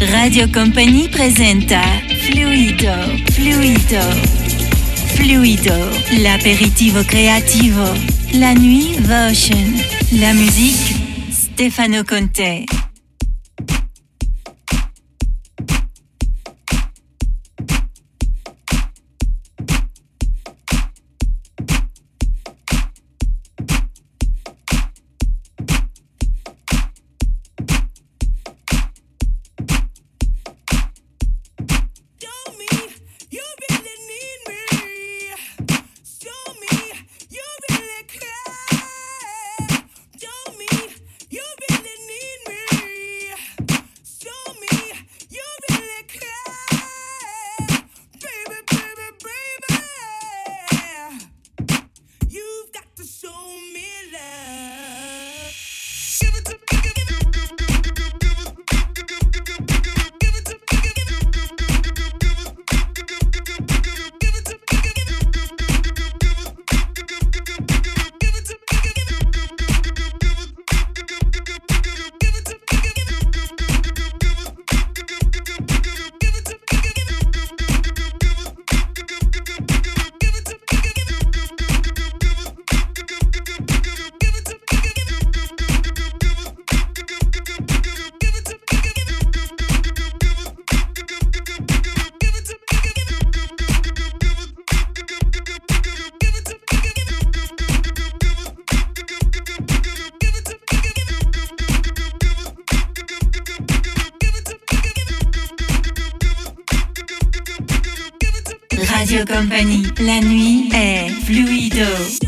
Radio Company presenta Fluido, Fluido, Fluido, l'aperitivo creativo, la nuit Votion, la musique Stefano Conte. La nuit est fluido.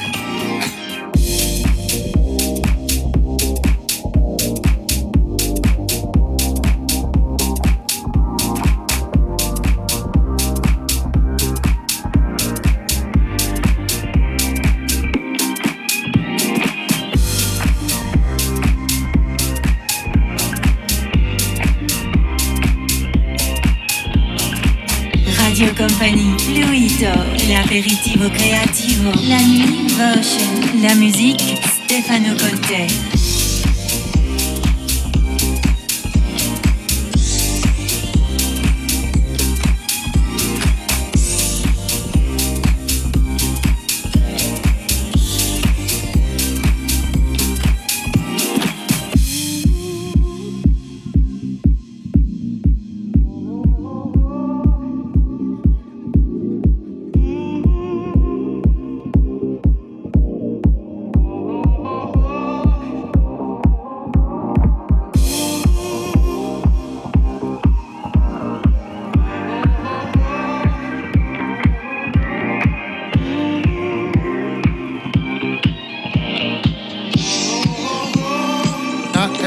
La musique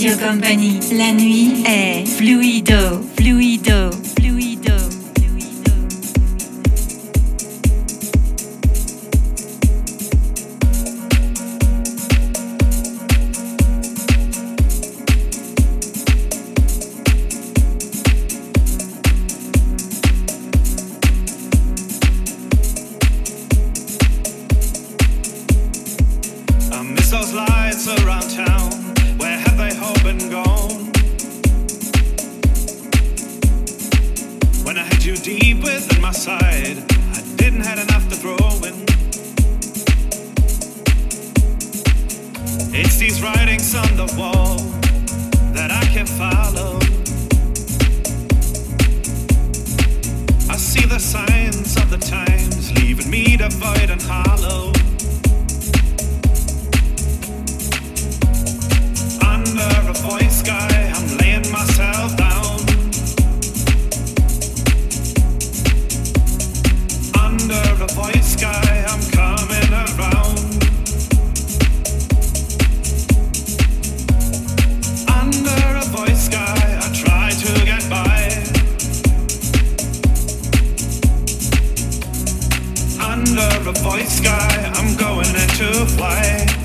La nuit est fluido, fluido. why.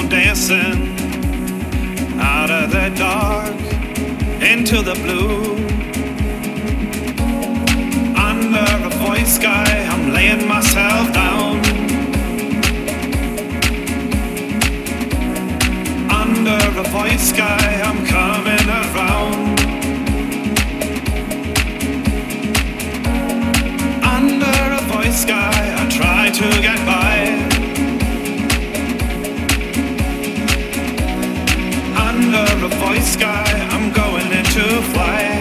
On dancing out of the dark into the blue. Under a voice sky, I'm laying myself down. Under a voice sky, I'm coming around. Under a void sky, I try to get by. fly.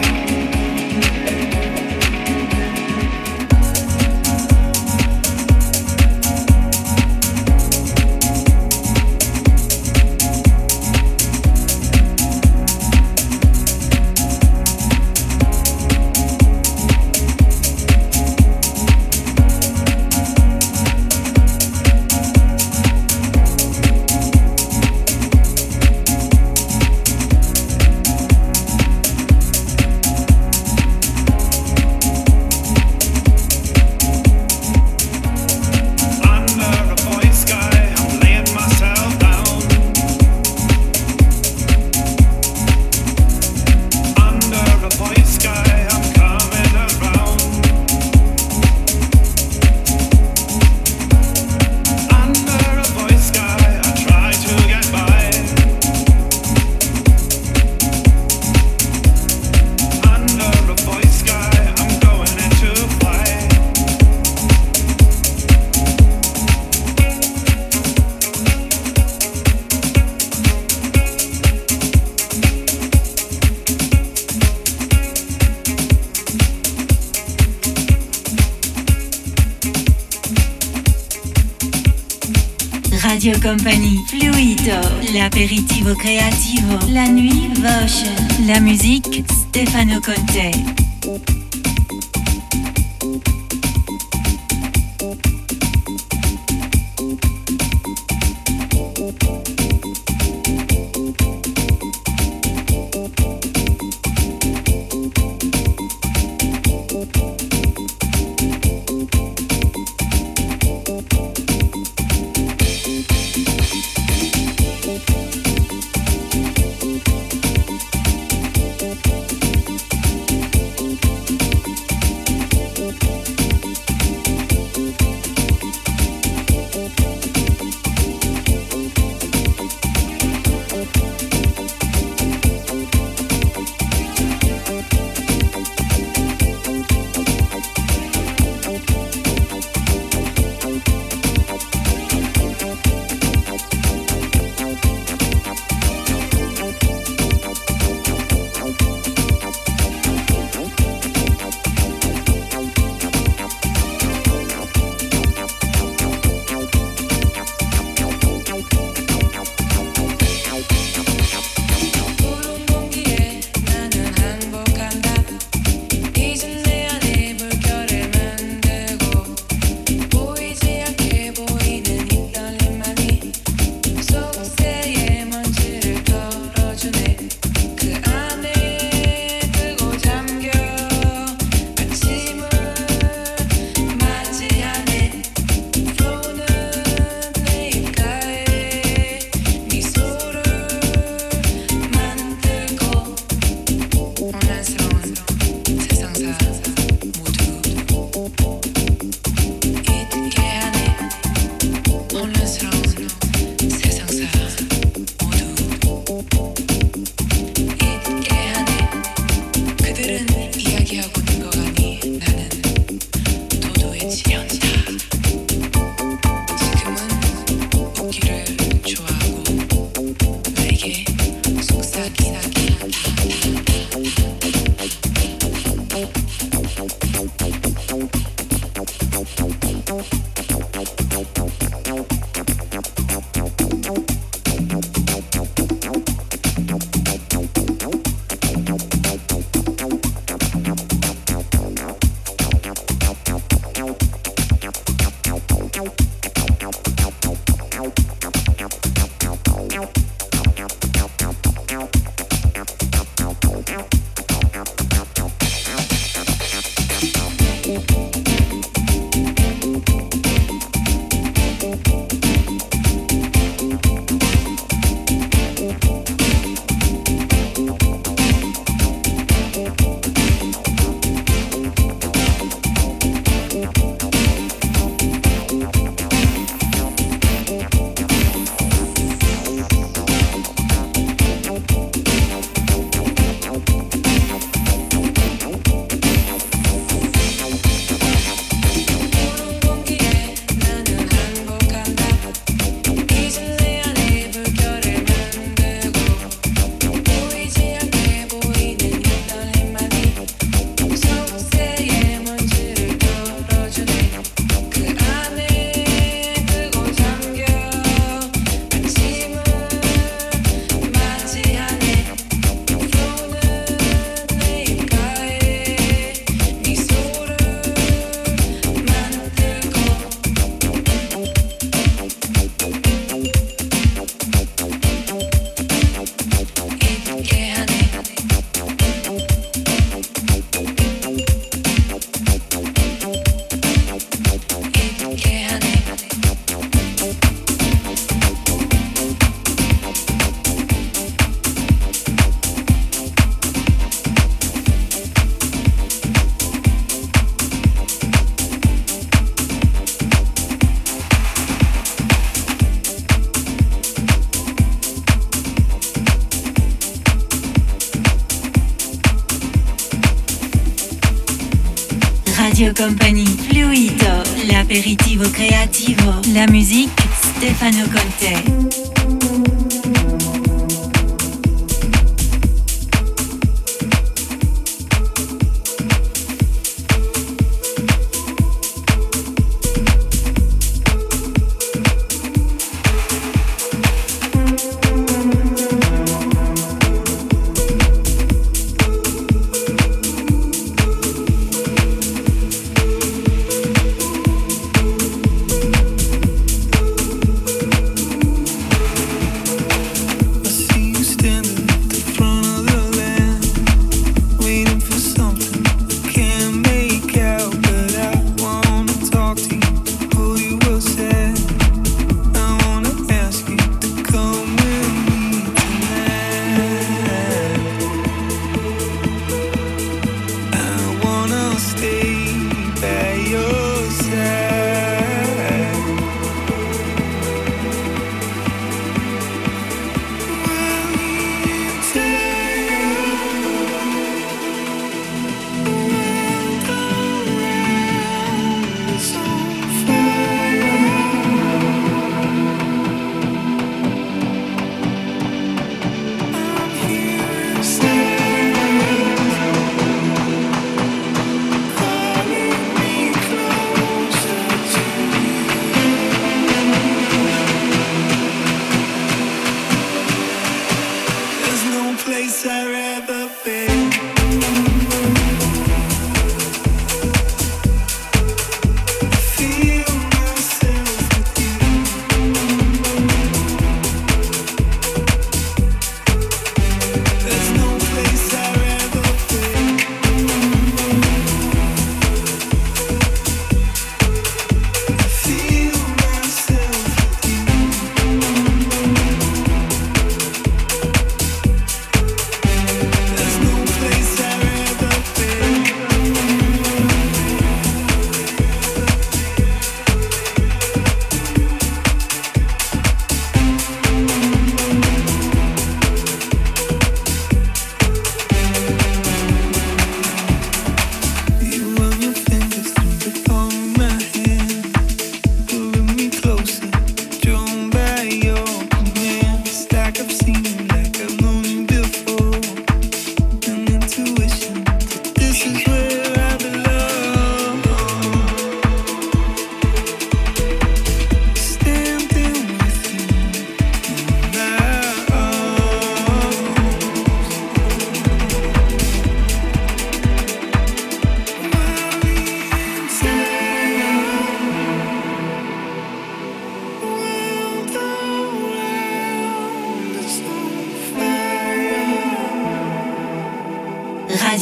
Compagnie, Fluido, l'aperitivo creativo, la nuit Votion, la musique Stefano Conte. Radio Fluido, l'aperitivo creativo, la musique Stefano Conte.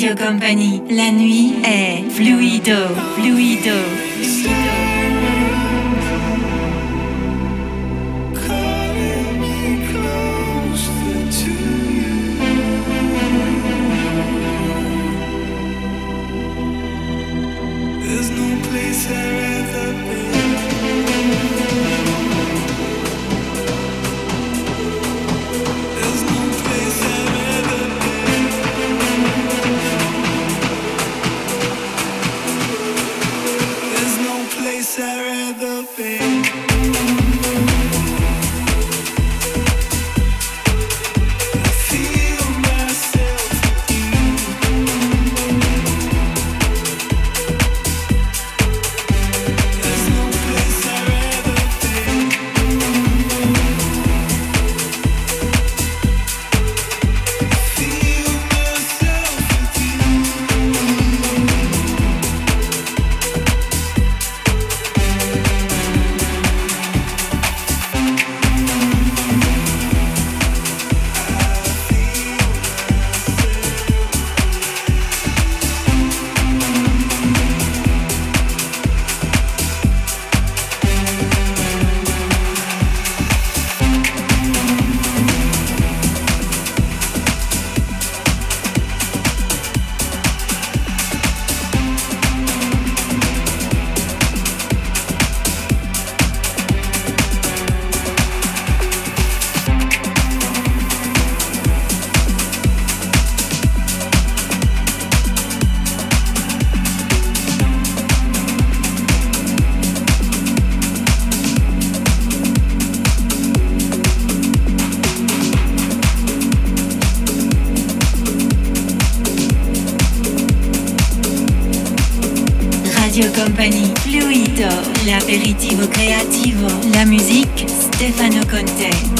La nuit est fluido, fluido. Fluido, l'aperitivo creativo, la musique, Stefano Conte.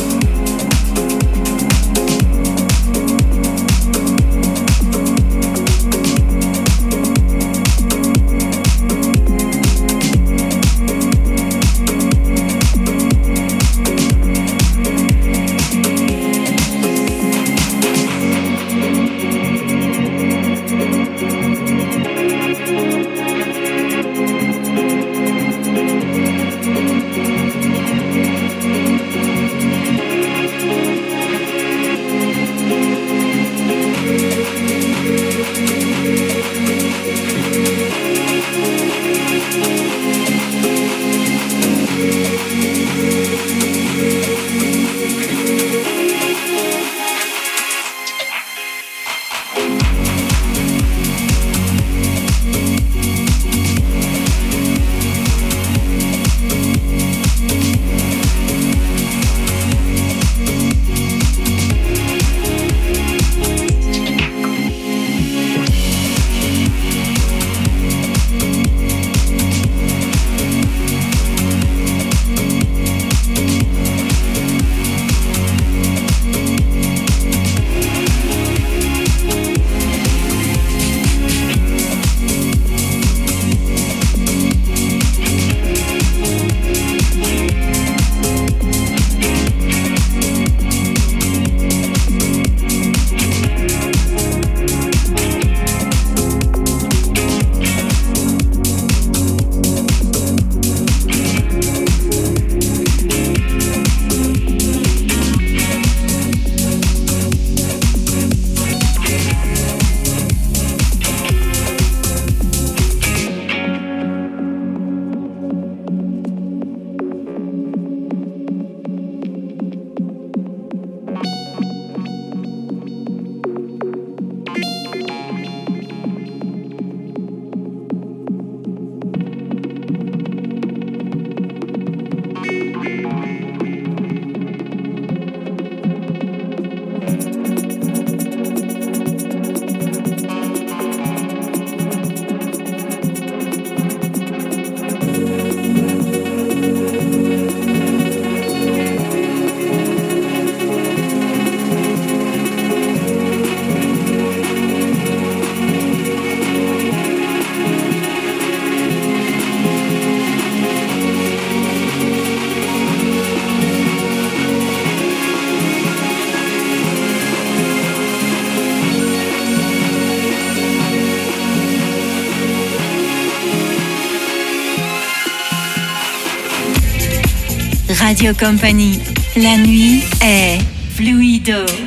La nuit est fluido.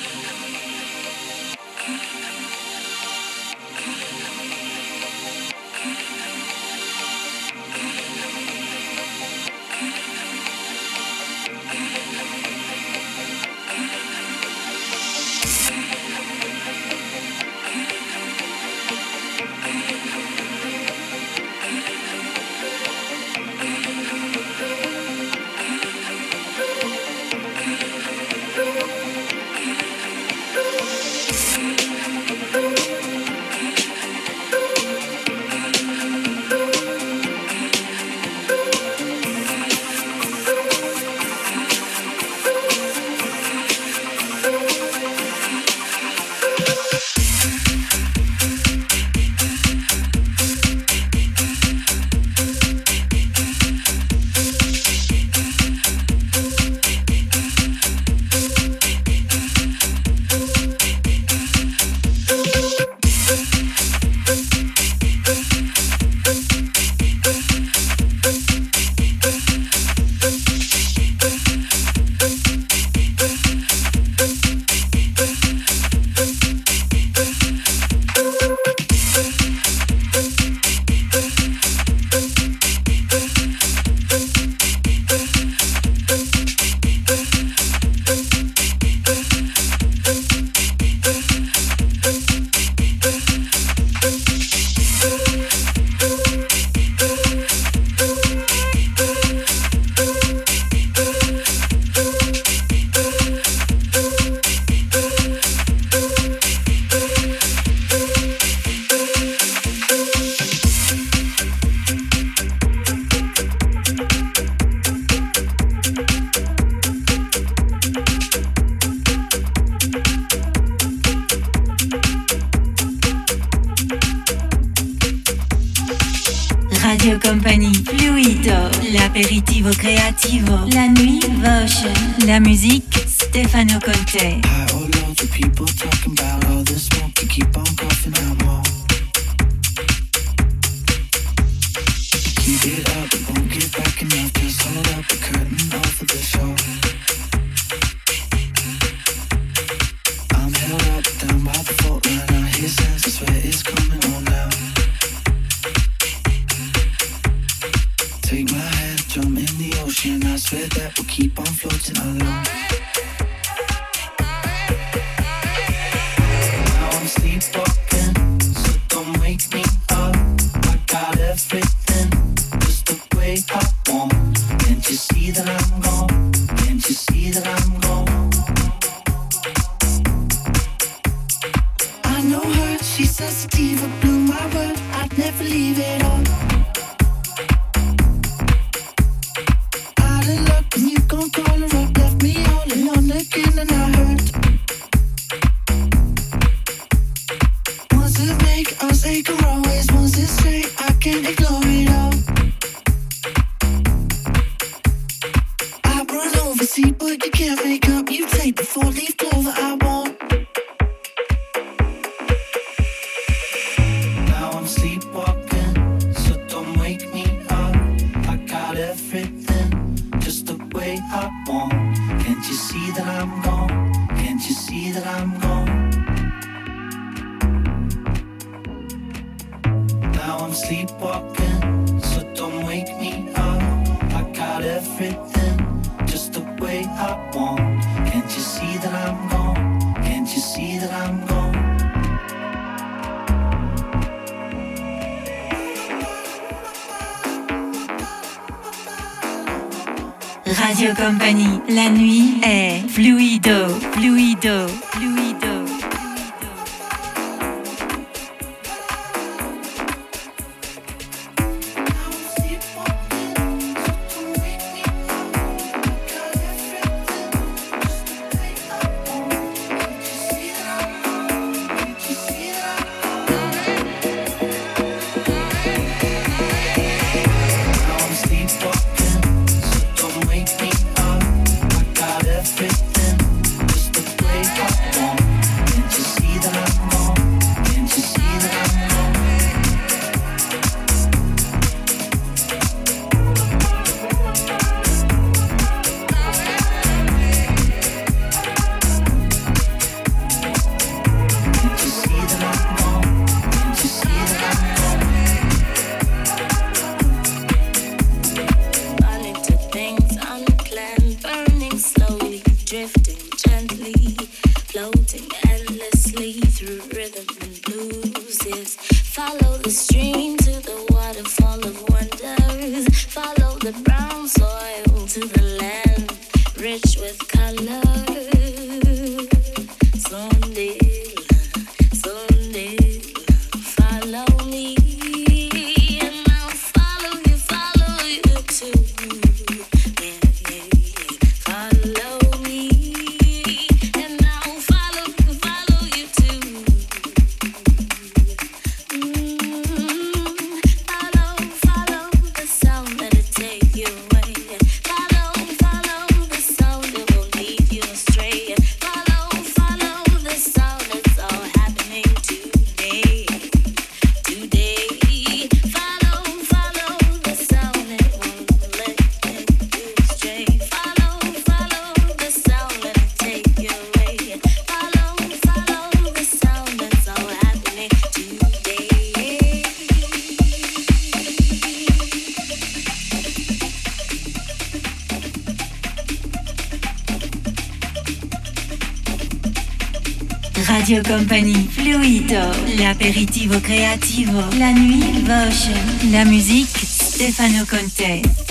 Radio Company, Fluido, l'aperitivo creativo, la nuit, Voce, la musique, Stefano Conte.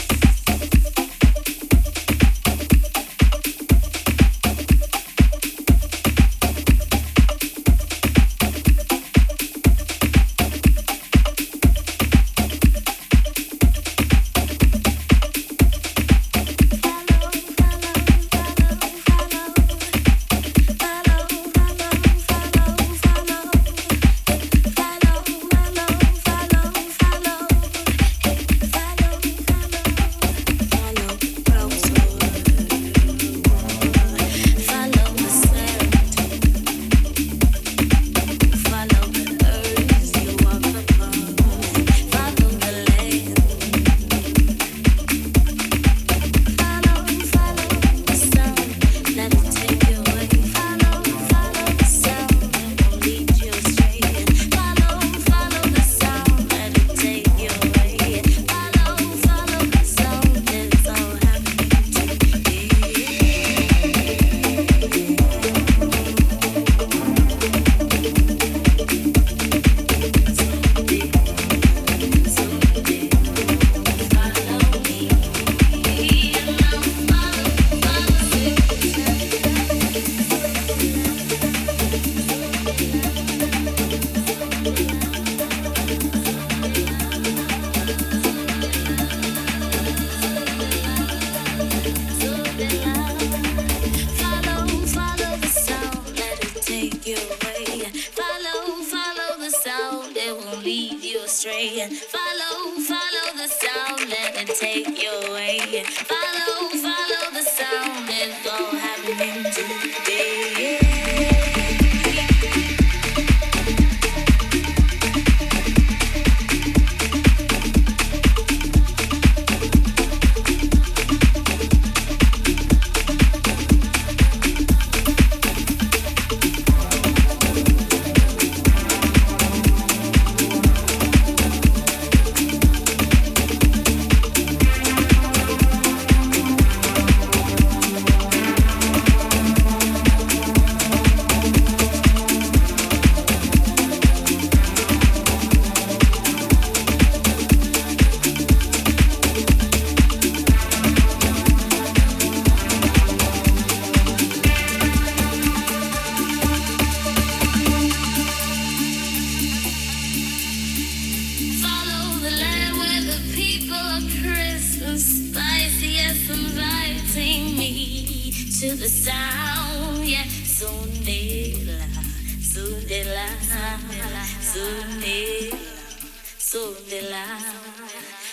Sondela,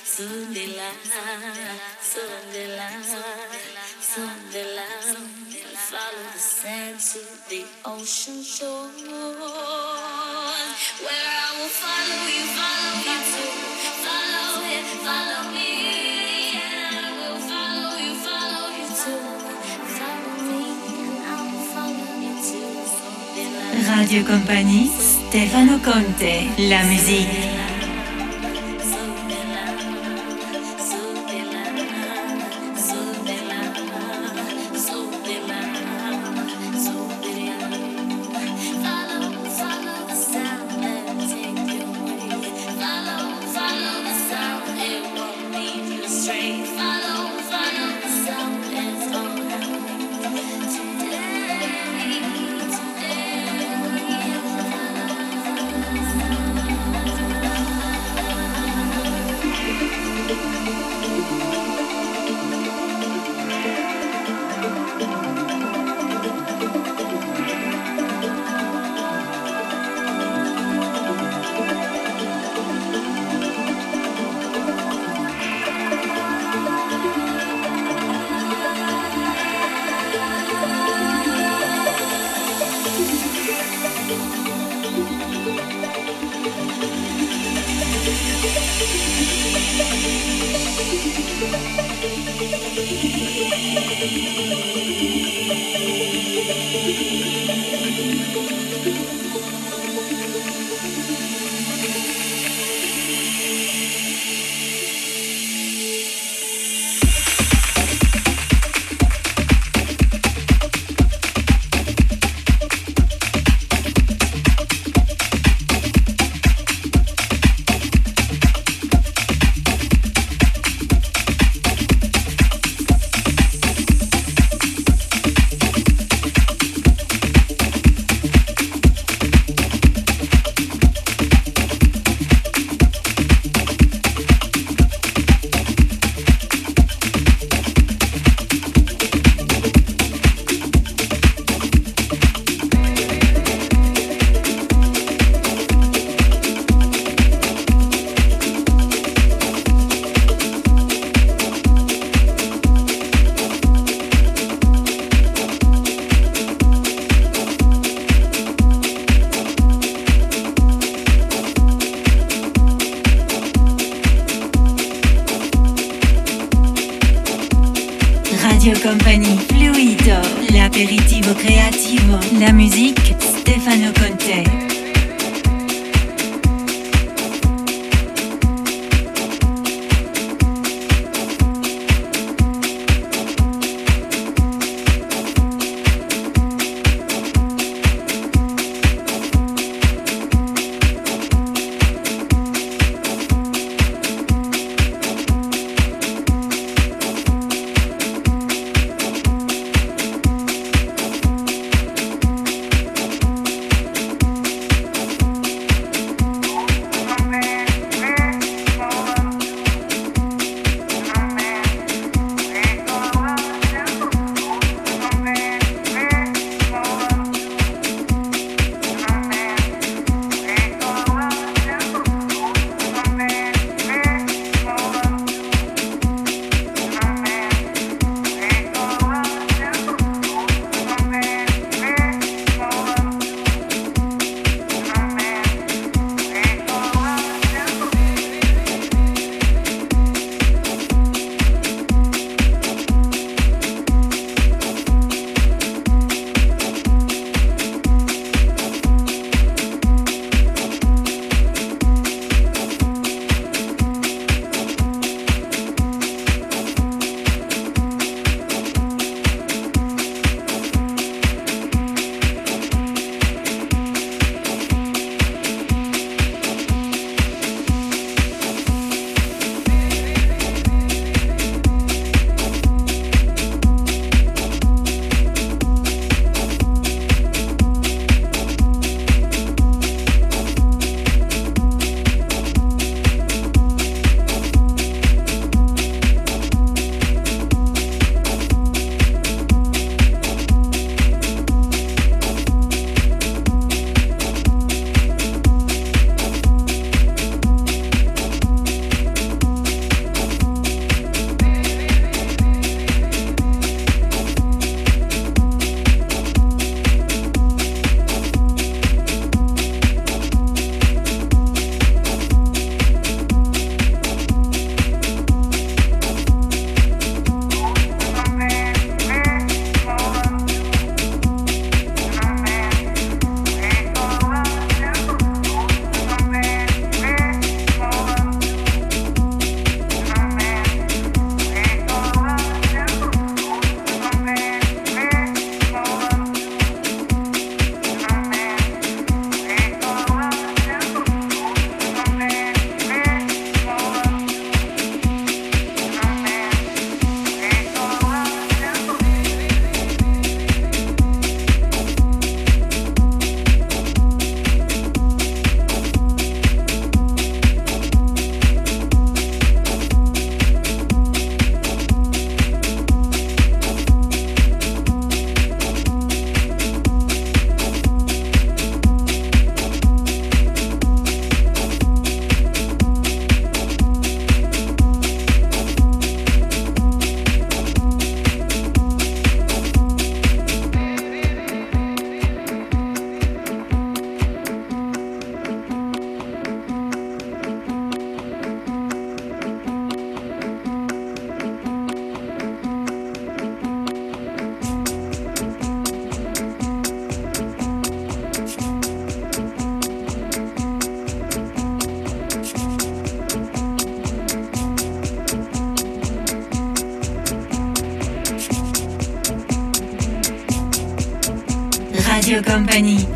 Sondela, Sondela, Sondela. Follow the sand to ocean. Where I will follow you, follow you. Follow follow me. Radio Compagnie, Stefano Conte, la musique.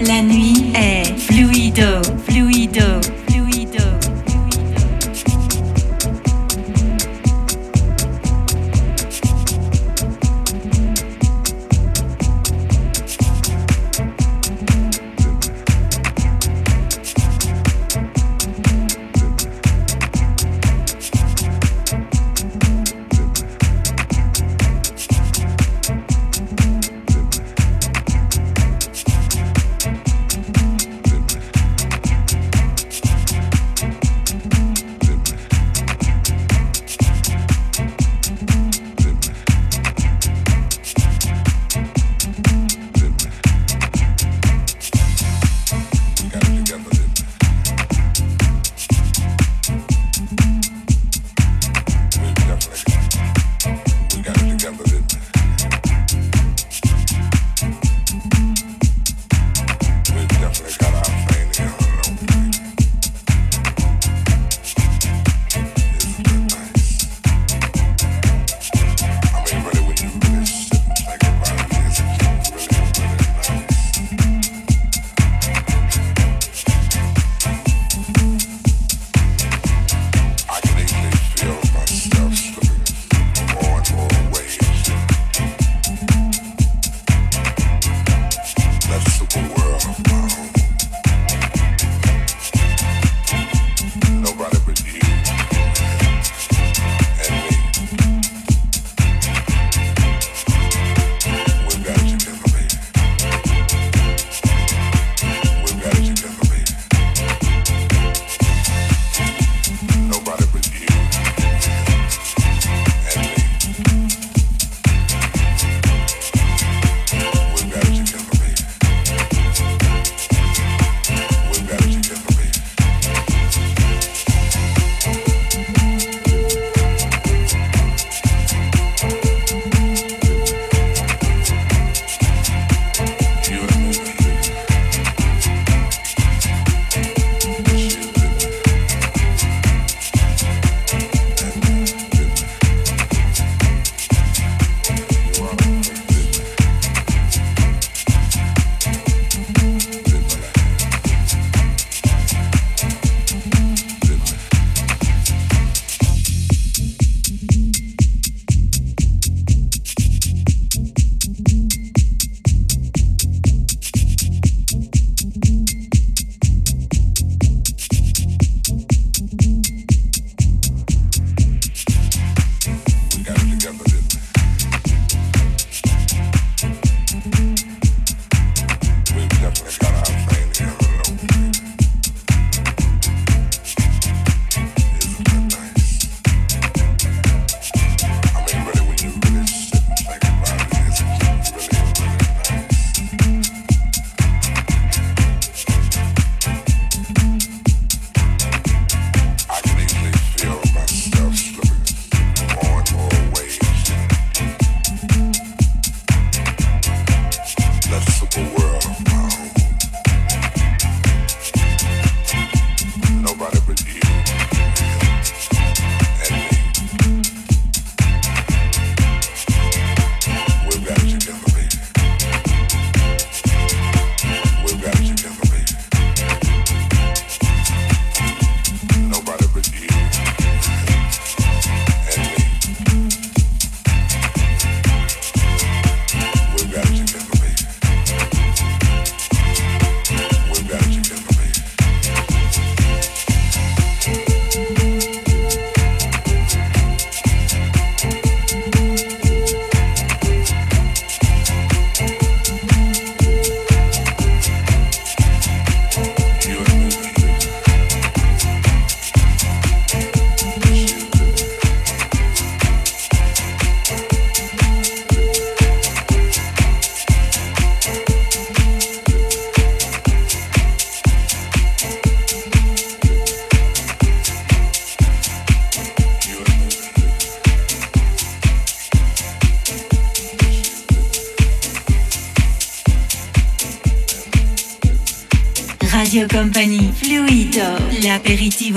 La nuit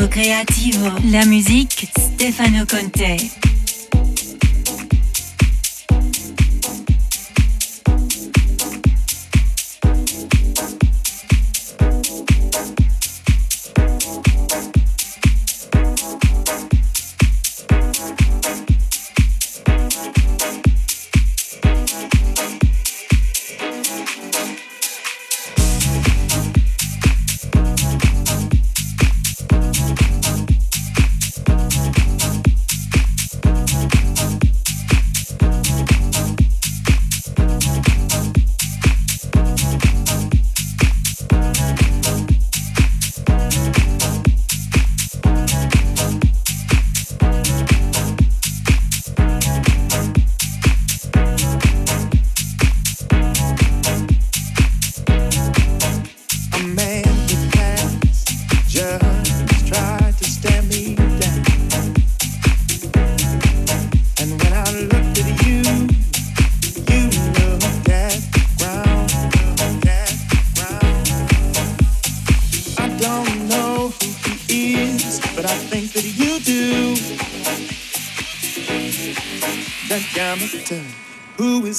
creativo, la musique Stefano Conte.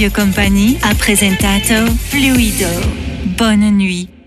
Radio Compagnie a presentato Fluido. Bonne nuit.